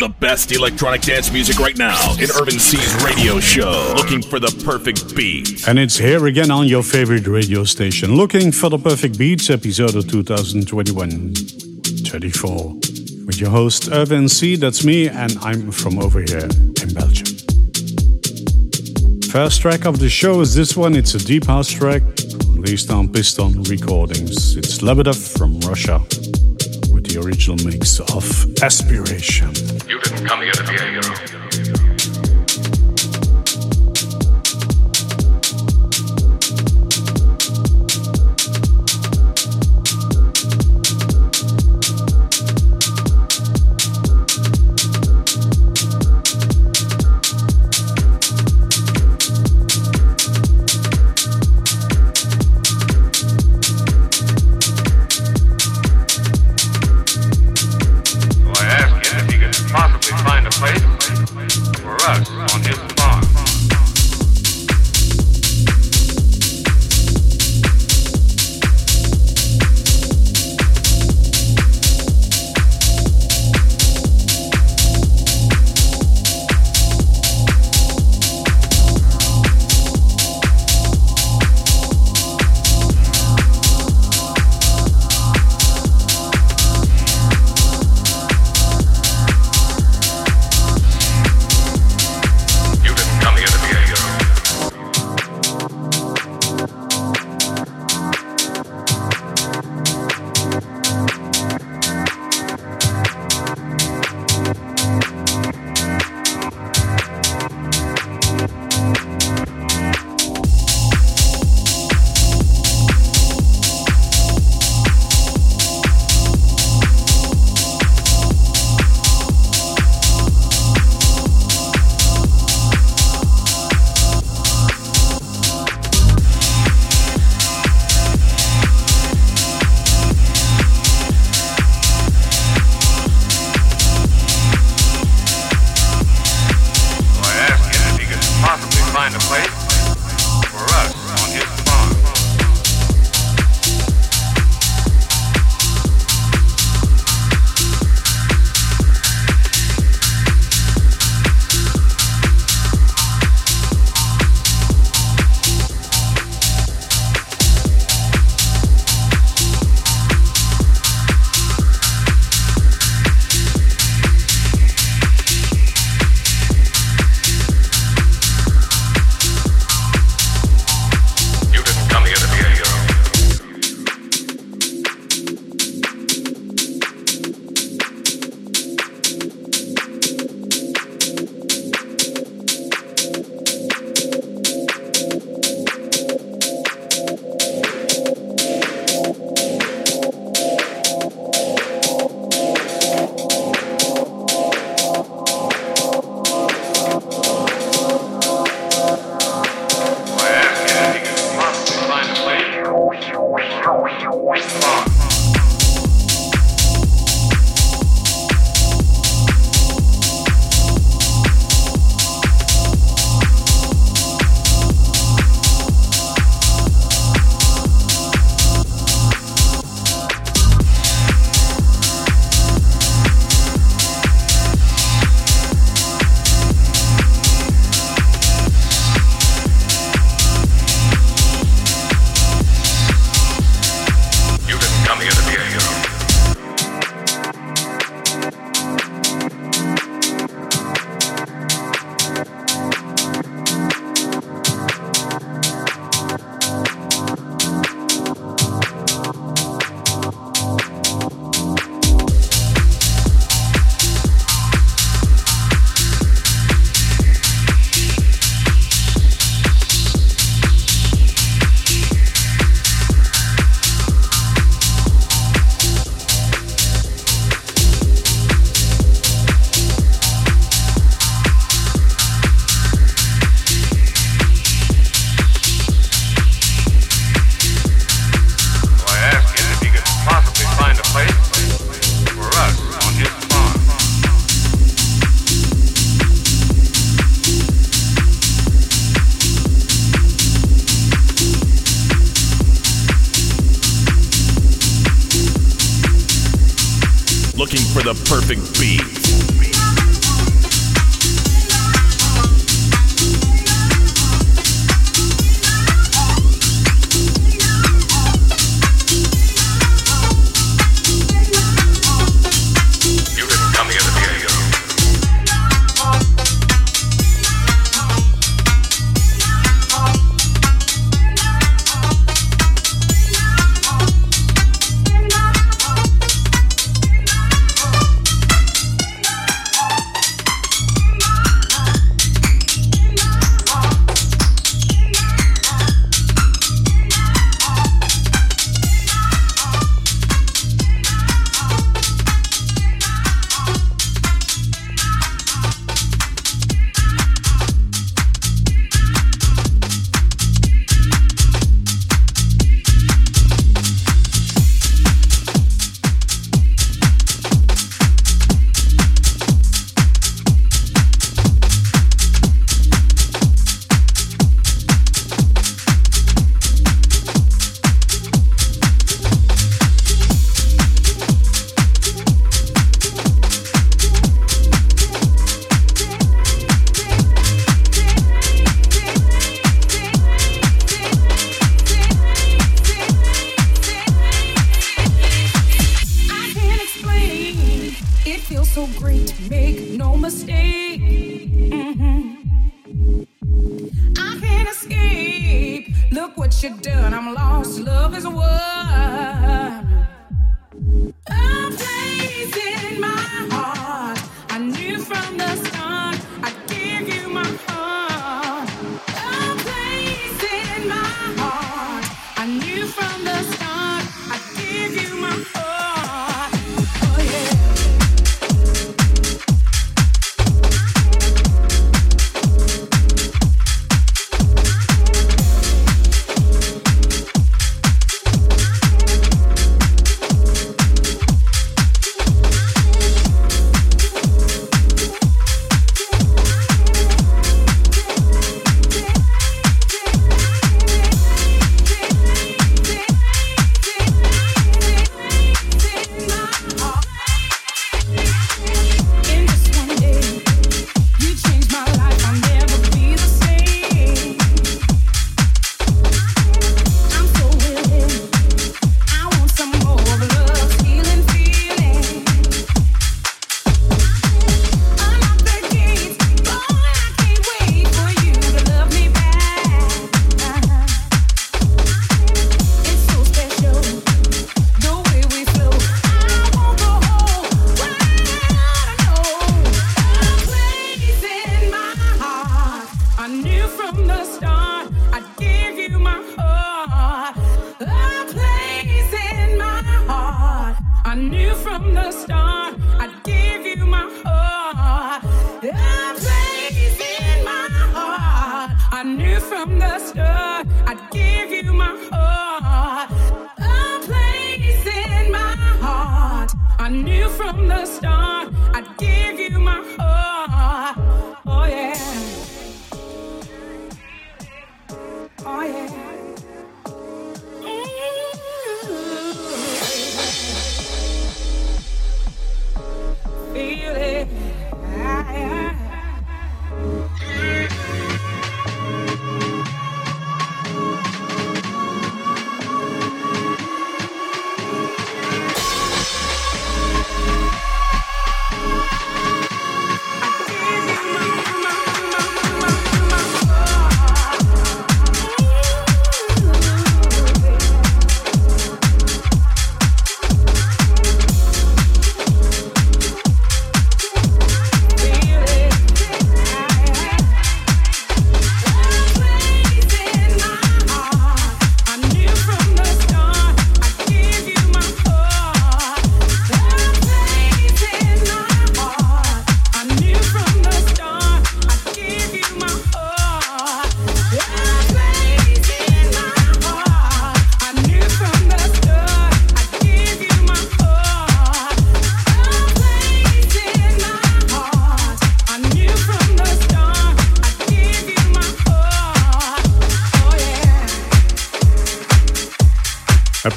The best electronic dance music right now in Irvin C's radio show. Looking for the perfect beat. And it's here again on your favorite radio station. Looking for the perfect beats, episode of 2021 34. With your host, Irvin C. That's me, and I'm from over here in Belgium. First track of the show is this one. It's a deep house track released on Piston Recordings. It's Lebedev from Russia the original mix of Aspiration. You didn't come here to be a hero.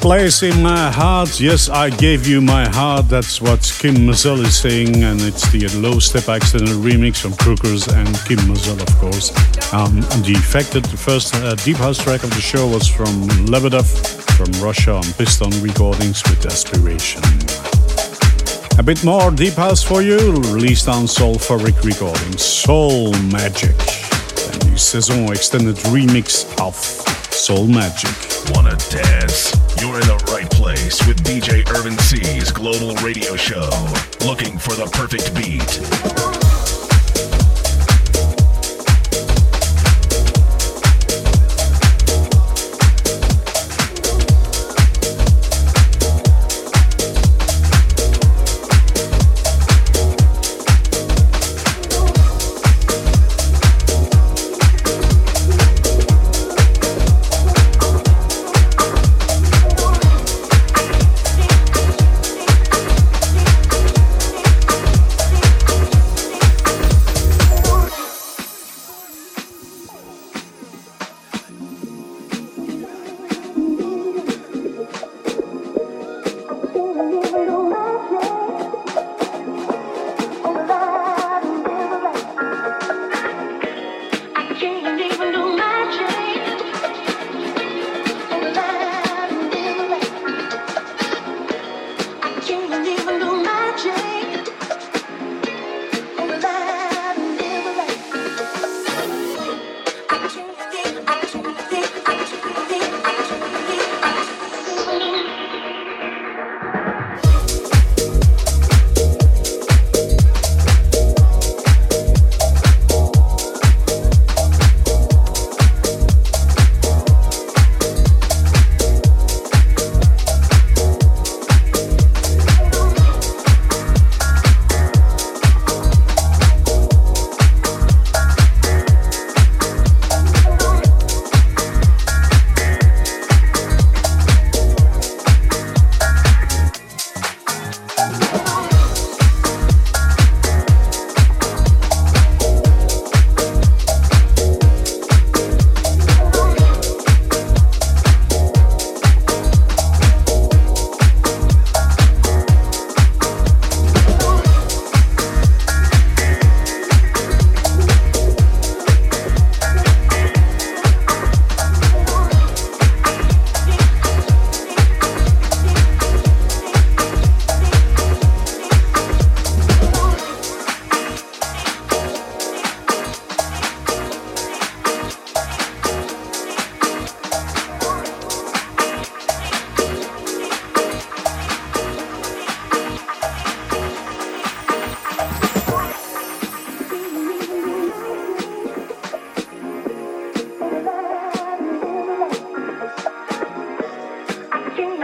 Place in my heart. Yes, I gave you my heart. That's what Kim Mazel is saying, and it's the Low Step Accident remix from Crookers and Kim Mazel, of course. Um, Defected, the first uh, Deep House track of the show was from Lebedev from Russia on Piston Recordings with Aspiration. A bit more Deep House for you, released on Soulfuric Recordings, Soul Magic, and the Saison extended remix of Soul Magic. Wanna dance? You're in the right place with DJ Irvin C's global radio show. Looking for the perfect beat. thinking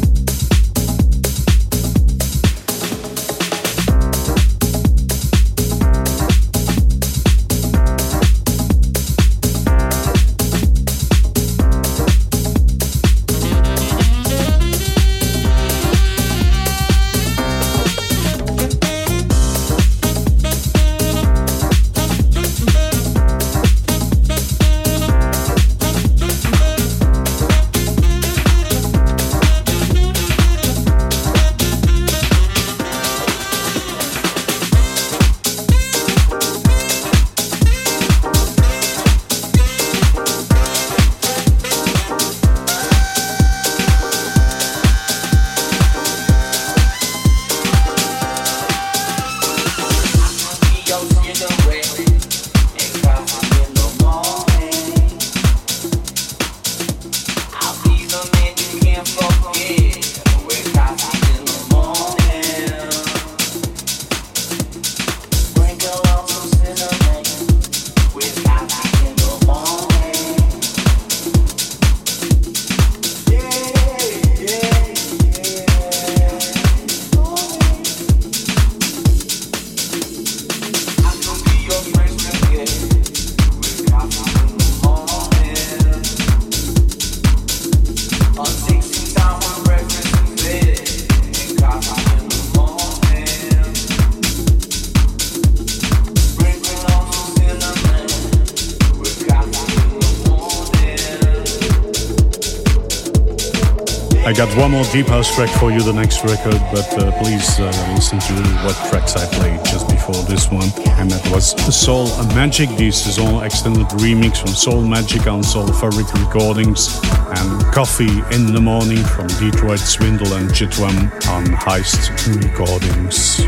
Got one more deep house track for you, the next record, but uh, please uh, listen to what tracks I played just before this one. And that was Soul Magic. This is all extended remix from Soul Magic on Soulfuric Recordings and Coffee in the Morning from Detroit Swindle and Chitwam on Heist Recordings.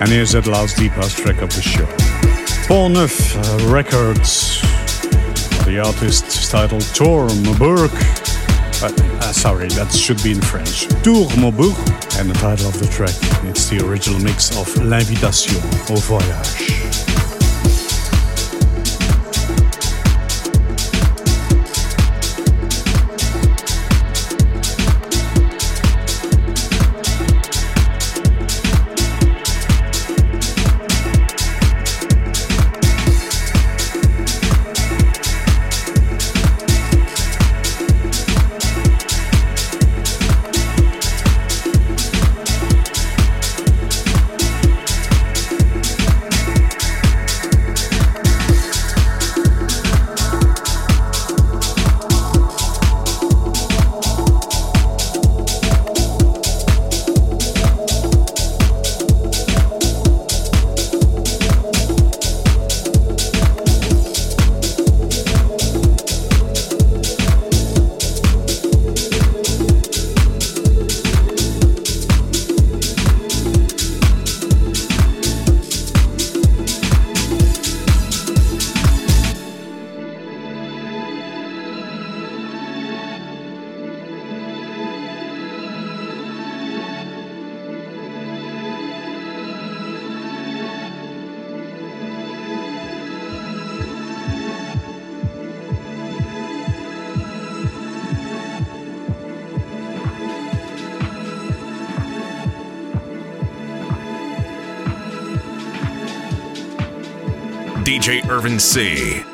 And here's that last deep house track of the show. Pont Neuf uh, Records. The artist is titled Tor Maburg. Uh, sorry, that should be in French. Tour Maubourg. And the title of the track, it's the original mix of L'Invitation au Voyage. DJ Irvin C.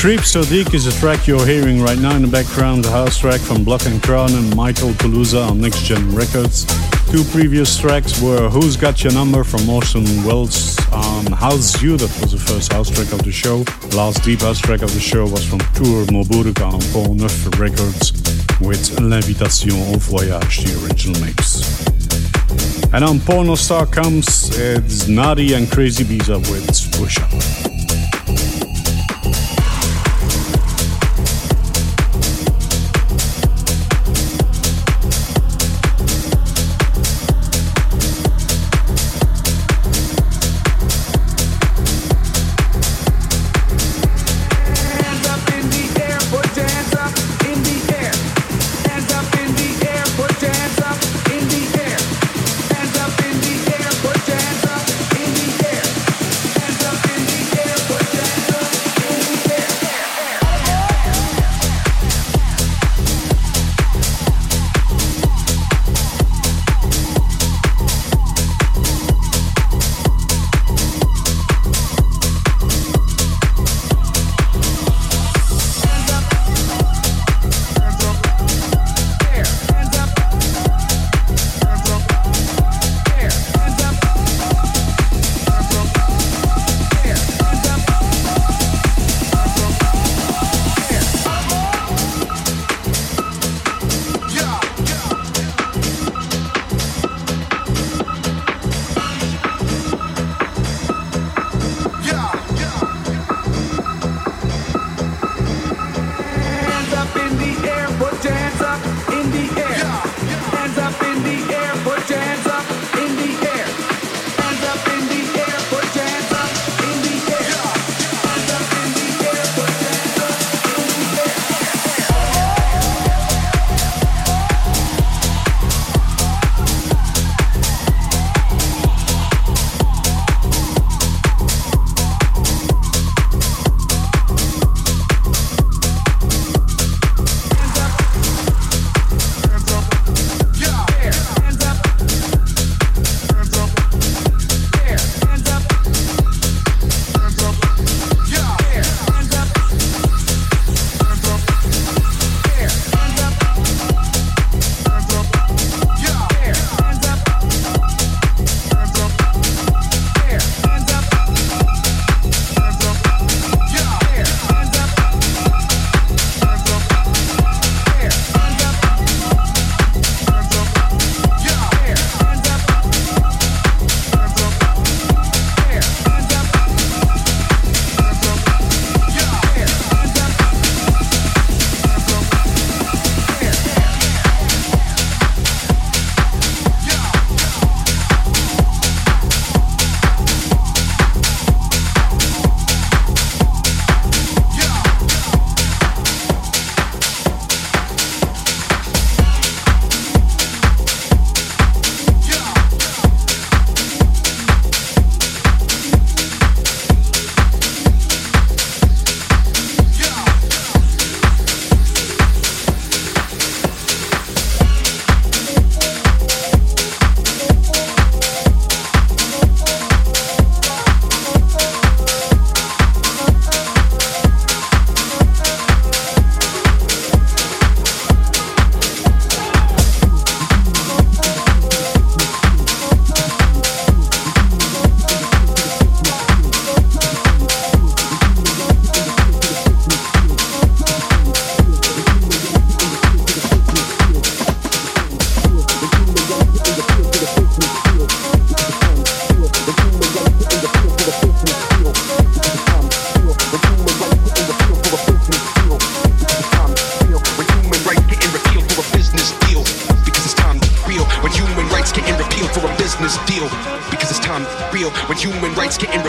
Creep Sodiq is a track you're hearing right now in the background, the house track from Block and Crown and Michael Kaluza on Next Gen Records. Two previous tracks were Who's Got Your Number from Orson Welles um, on House You, that was the first house track of the show. last deep house track of the show was from Tour Moburka on Pont Neuf Records with L'Invitation au Voyage, the original mix. And on Porno Star comes, it's Nadi and Crazy Bees with Push Up.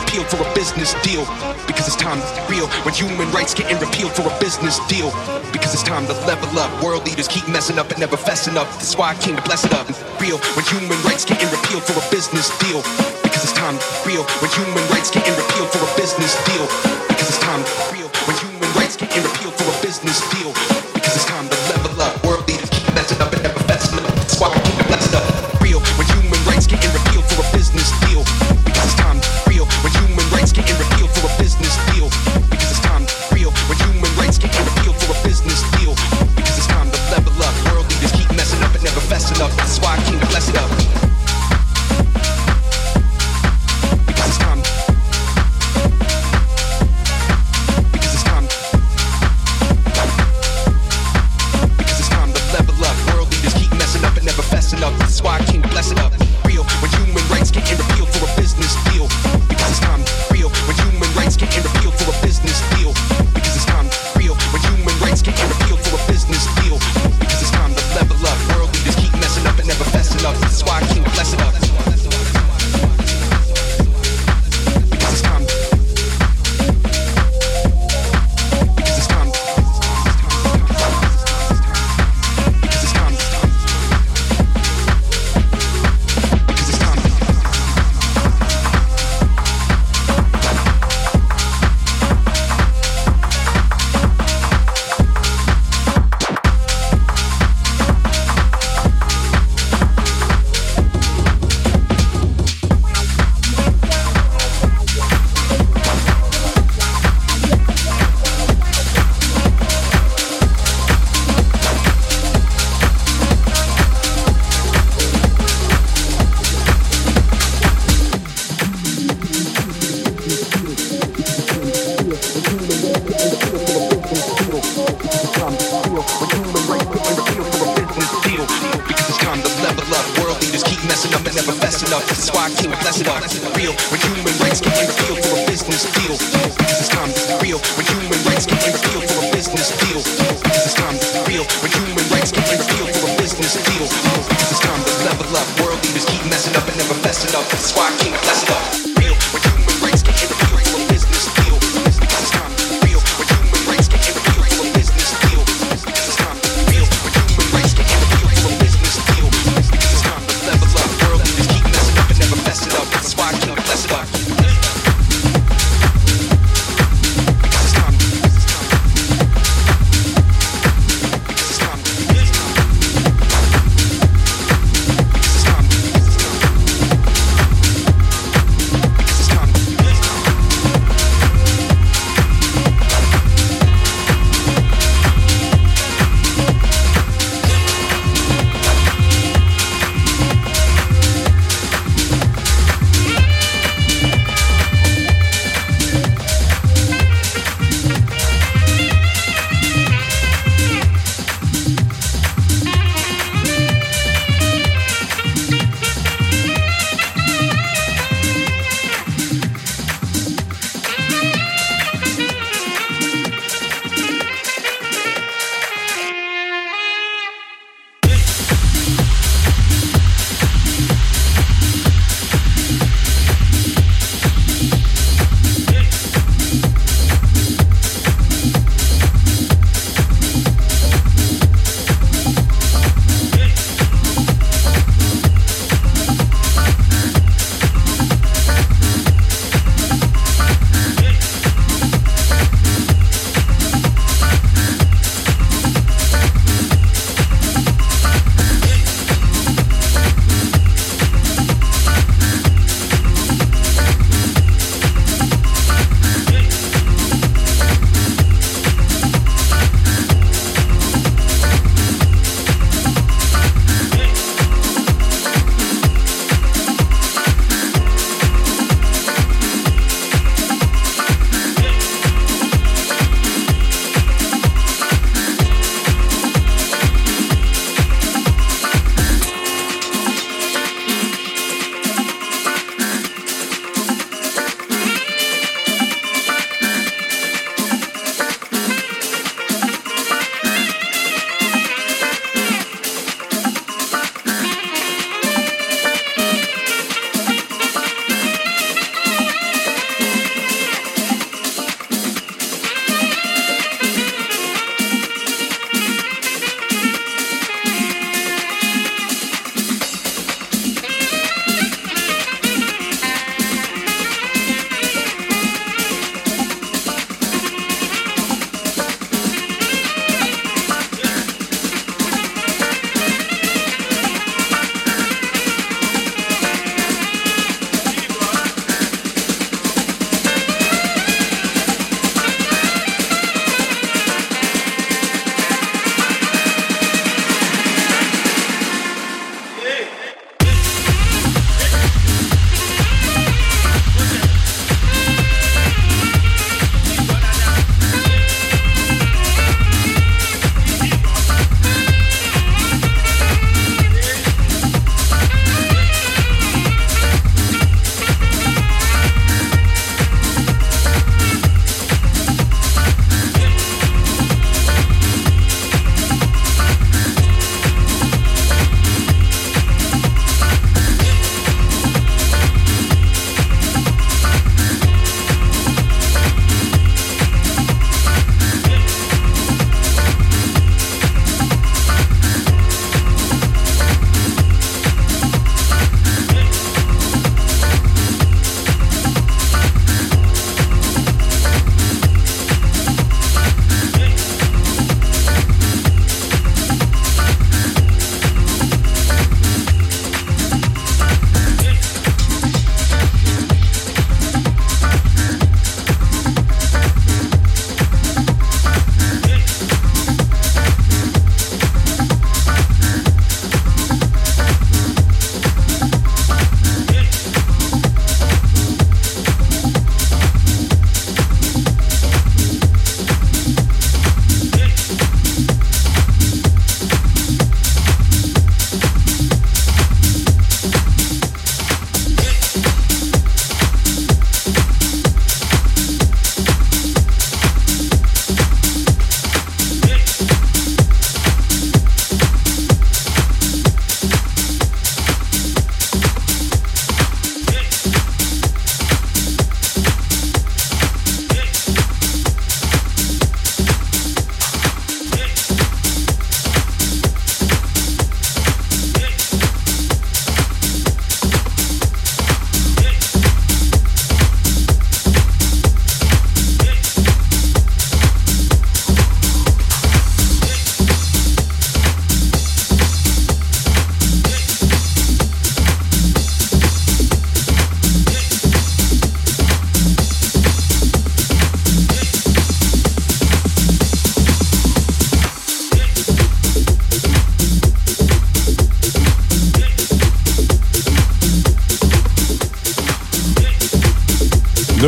repealed for a business deal because it's time to real. When human rights getting repealed for a business deal because it's time to level up. World leaders keep messing up and never fessing up. That's why I came to bless it up. Real when human rights getting repealed for a business deal because it's time to real. When human rights getting repealed for a business deal because it's time to real. When human rights getting repealed for a business deal.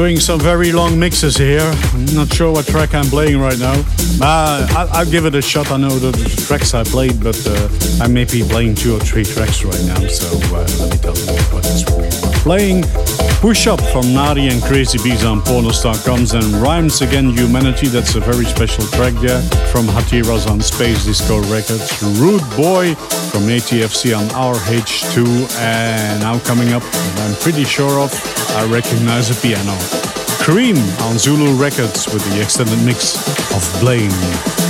Doing some very long mixes here. I'm not sure what track I'm playing right now. Uh, I'll, I'll, give it a shot. I know the, the tracks I played, but uh, I may be playing two or three tracks right now. So uh, let me tell you what week. Playing Push Up from Nadi and Crazy Bees on Pornos.coms and Rhymes Again Humanity. That's a very special track there from Hatiras on Space Disco Records. Rude Boy from ATFC on RH2. And now coming up, I'm pretty sure of, I recognize a piano. Cream on Zulu Records with the extended mix of Blame.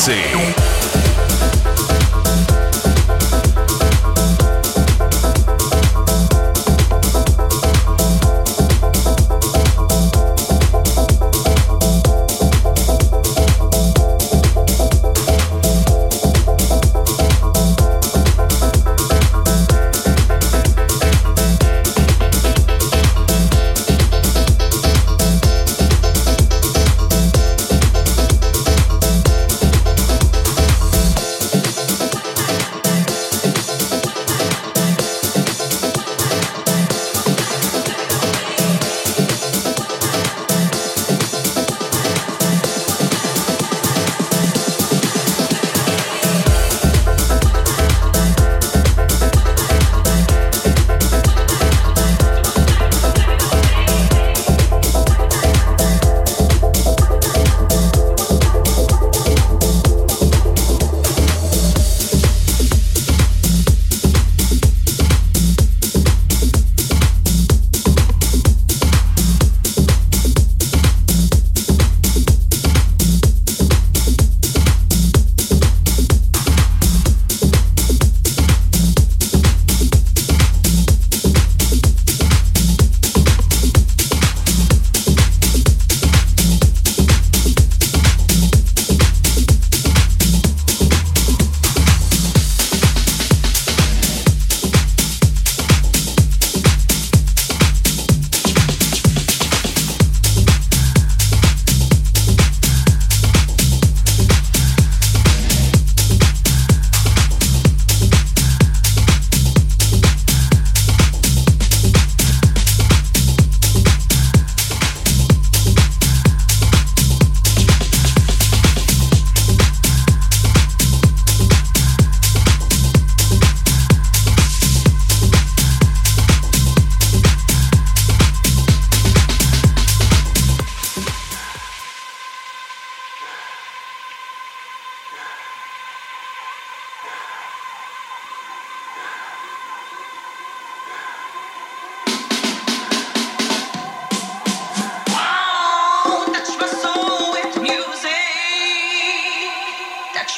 Você.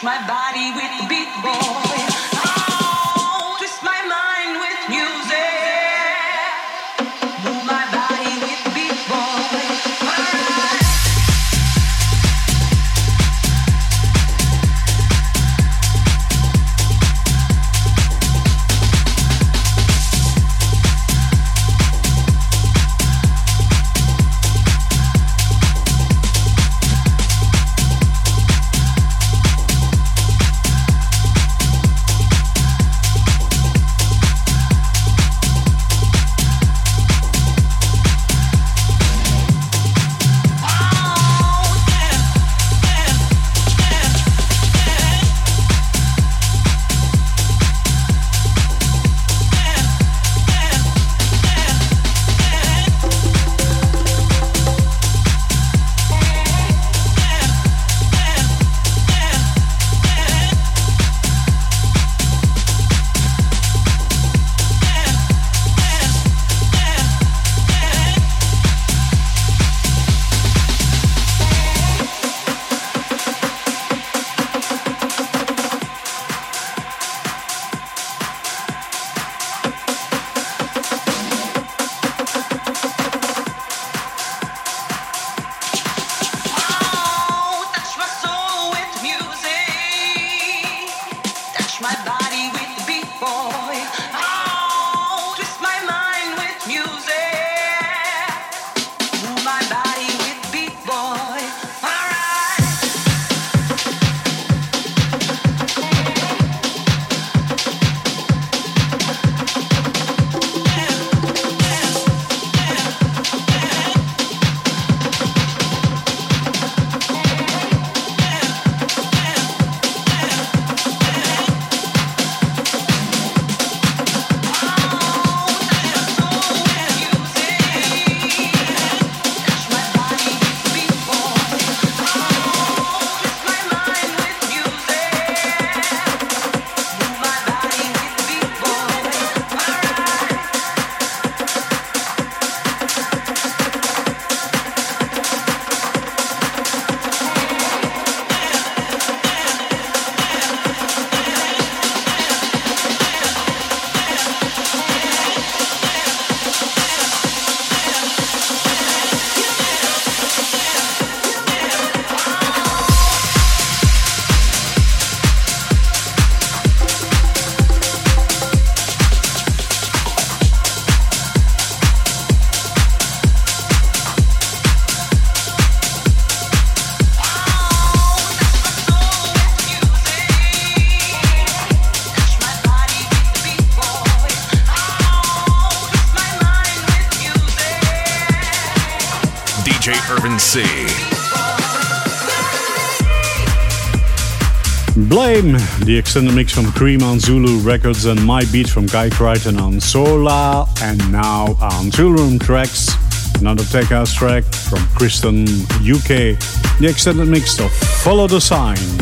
my body with the big boy. The extended mix from Cream on Zulu Records and My Beat from Guy Crichton on Solar, and now on Room Tracks, another Tech House track from Kristen UK, the extended mix of Follow the Sign.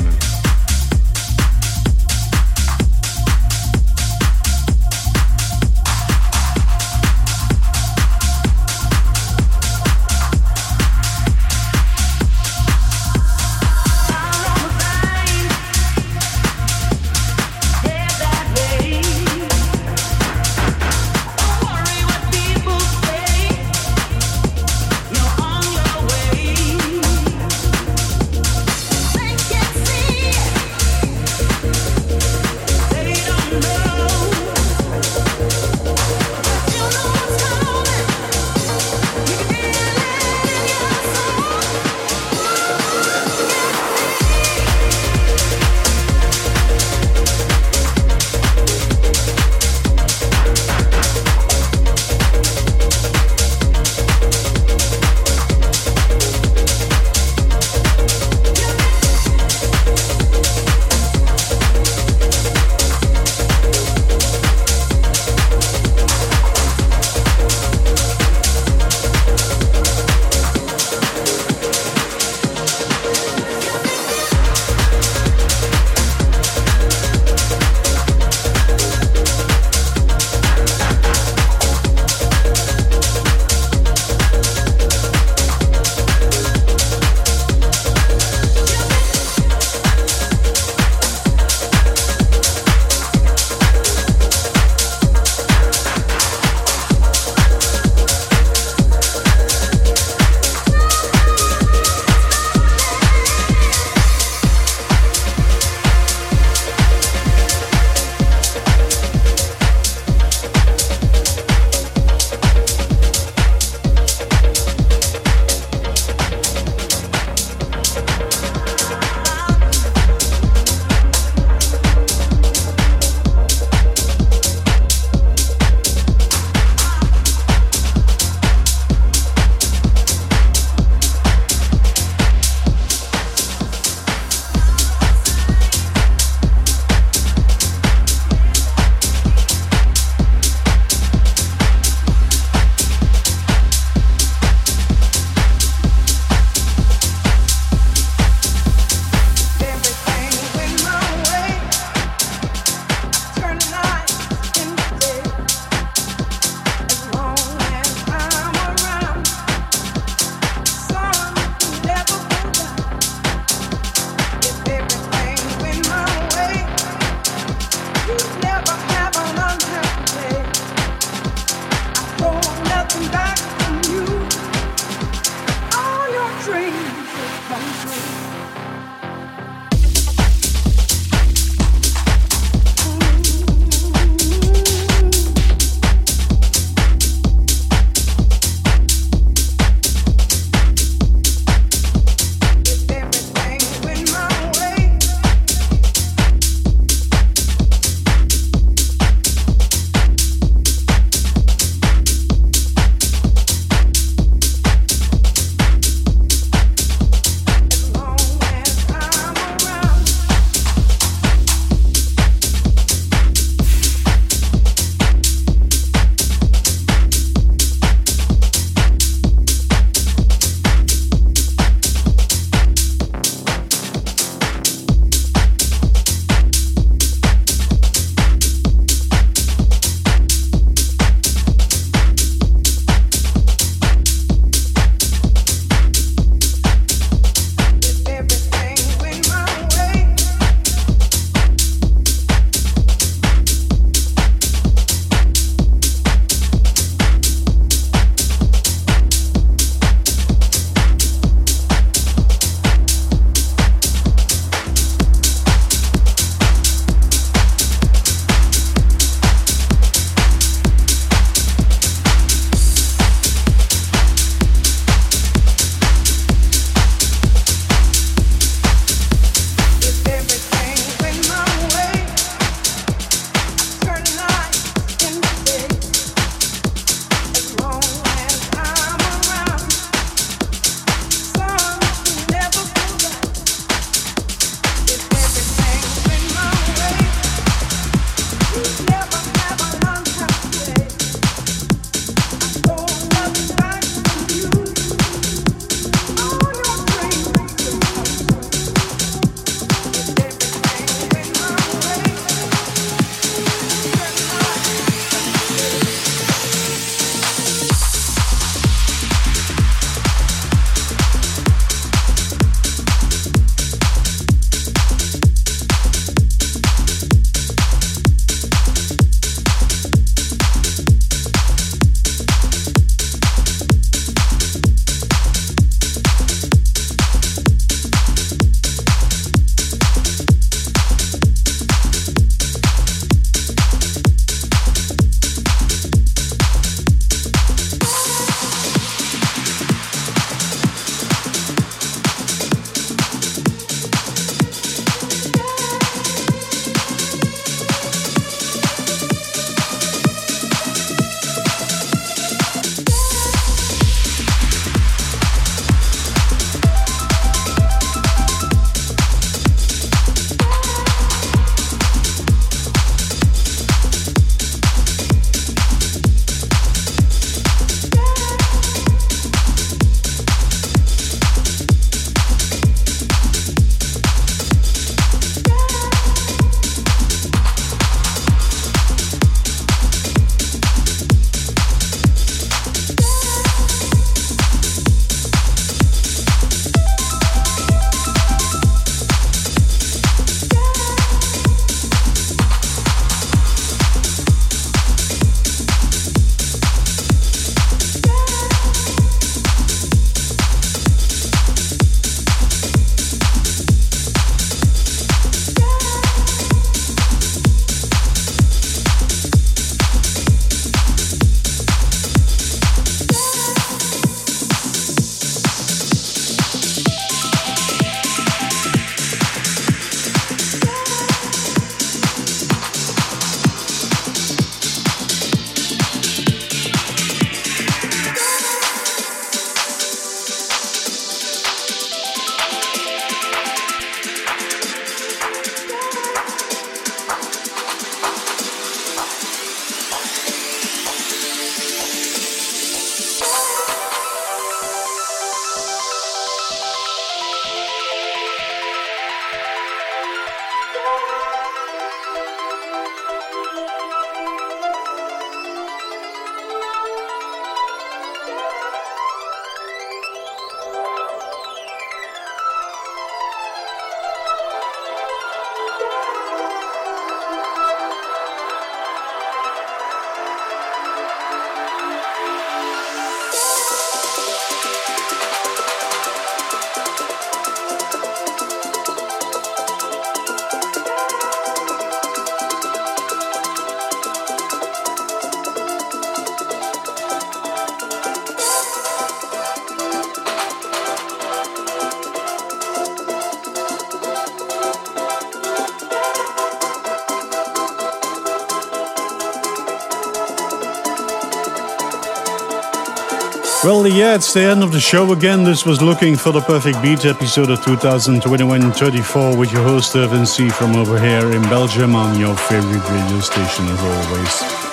Yeah, it's the end of the show again. This was Looking for the Perfect Beat, episode of 2021 34, with your host, Irvin C. from over here in Belgium on your favorite radio station, as always.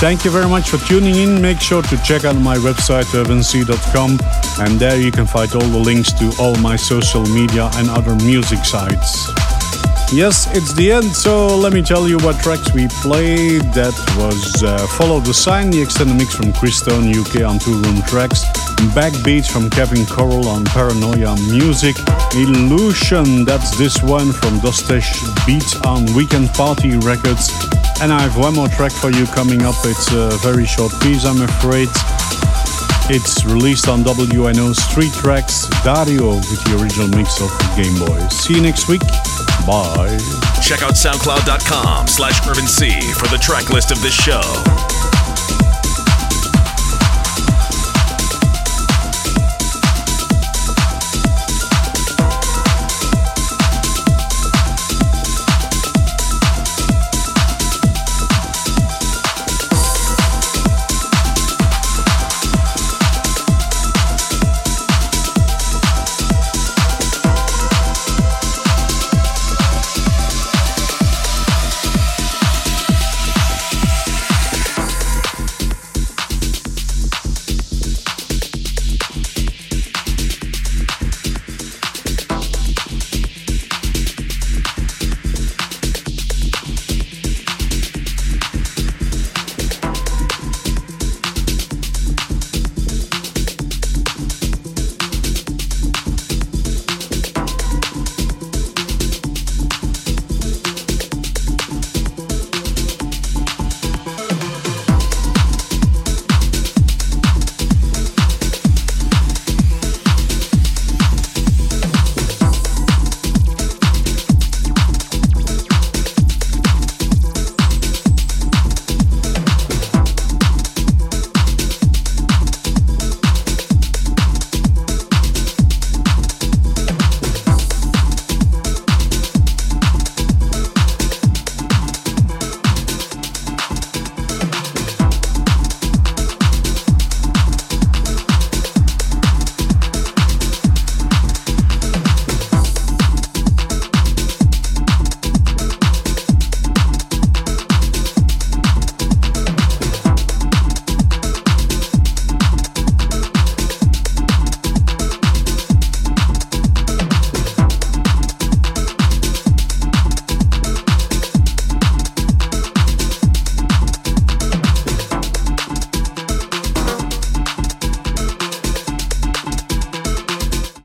Thank you very much for tuning in. Make sure to check out my website, irvinc.com, and there you can find all the links to all my social media and other music sites. Yes, it's the end, so let me tell you what tracks we played. That was uh, Follow the Sign, the extended mix from Stone UK on two room tracks. Backbeats from Kevin Coral on Paranoia Music. Illusion, that's this one from Dostesh Beats on Weekend Party Records. And I have one more track for you coming up. It's a very short piece, I'm afraid. It's released on WNO Street Tracks, Dario with the original mix of Game Boy. See you next week. Bye. Check out soundcloud.com slash Irvin C for the track list of this show.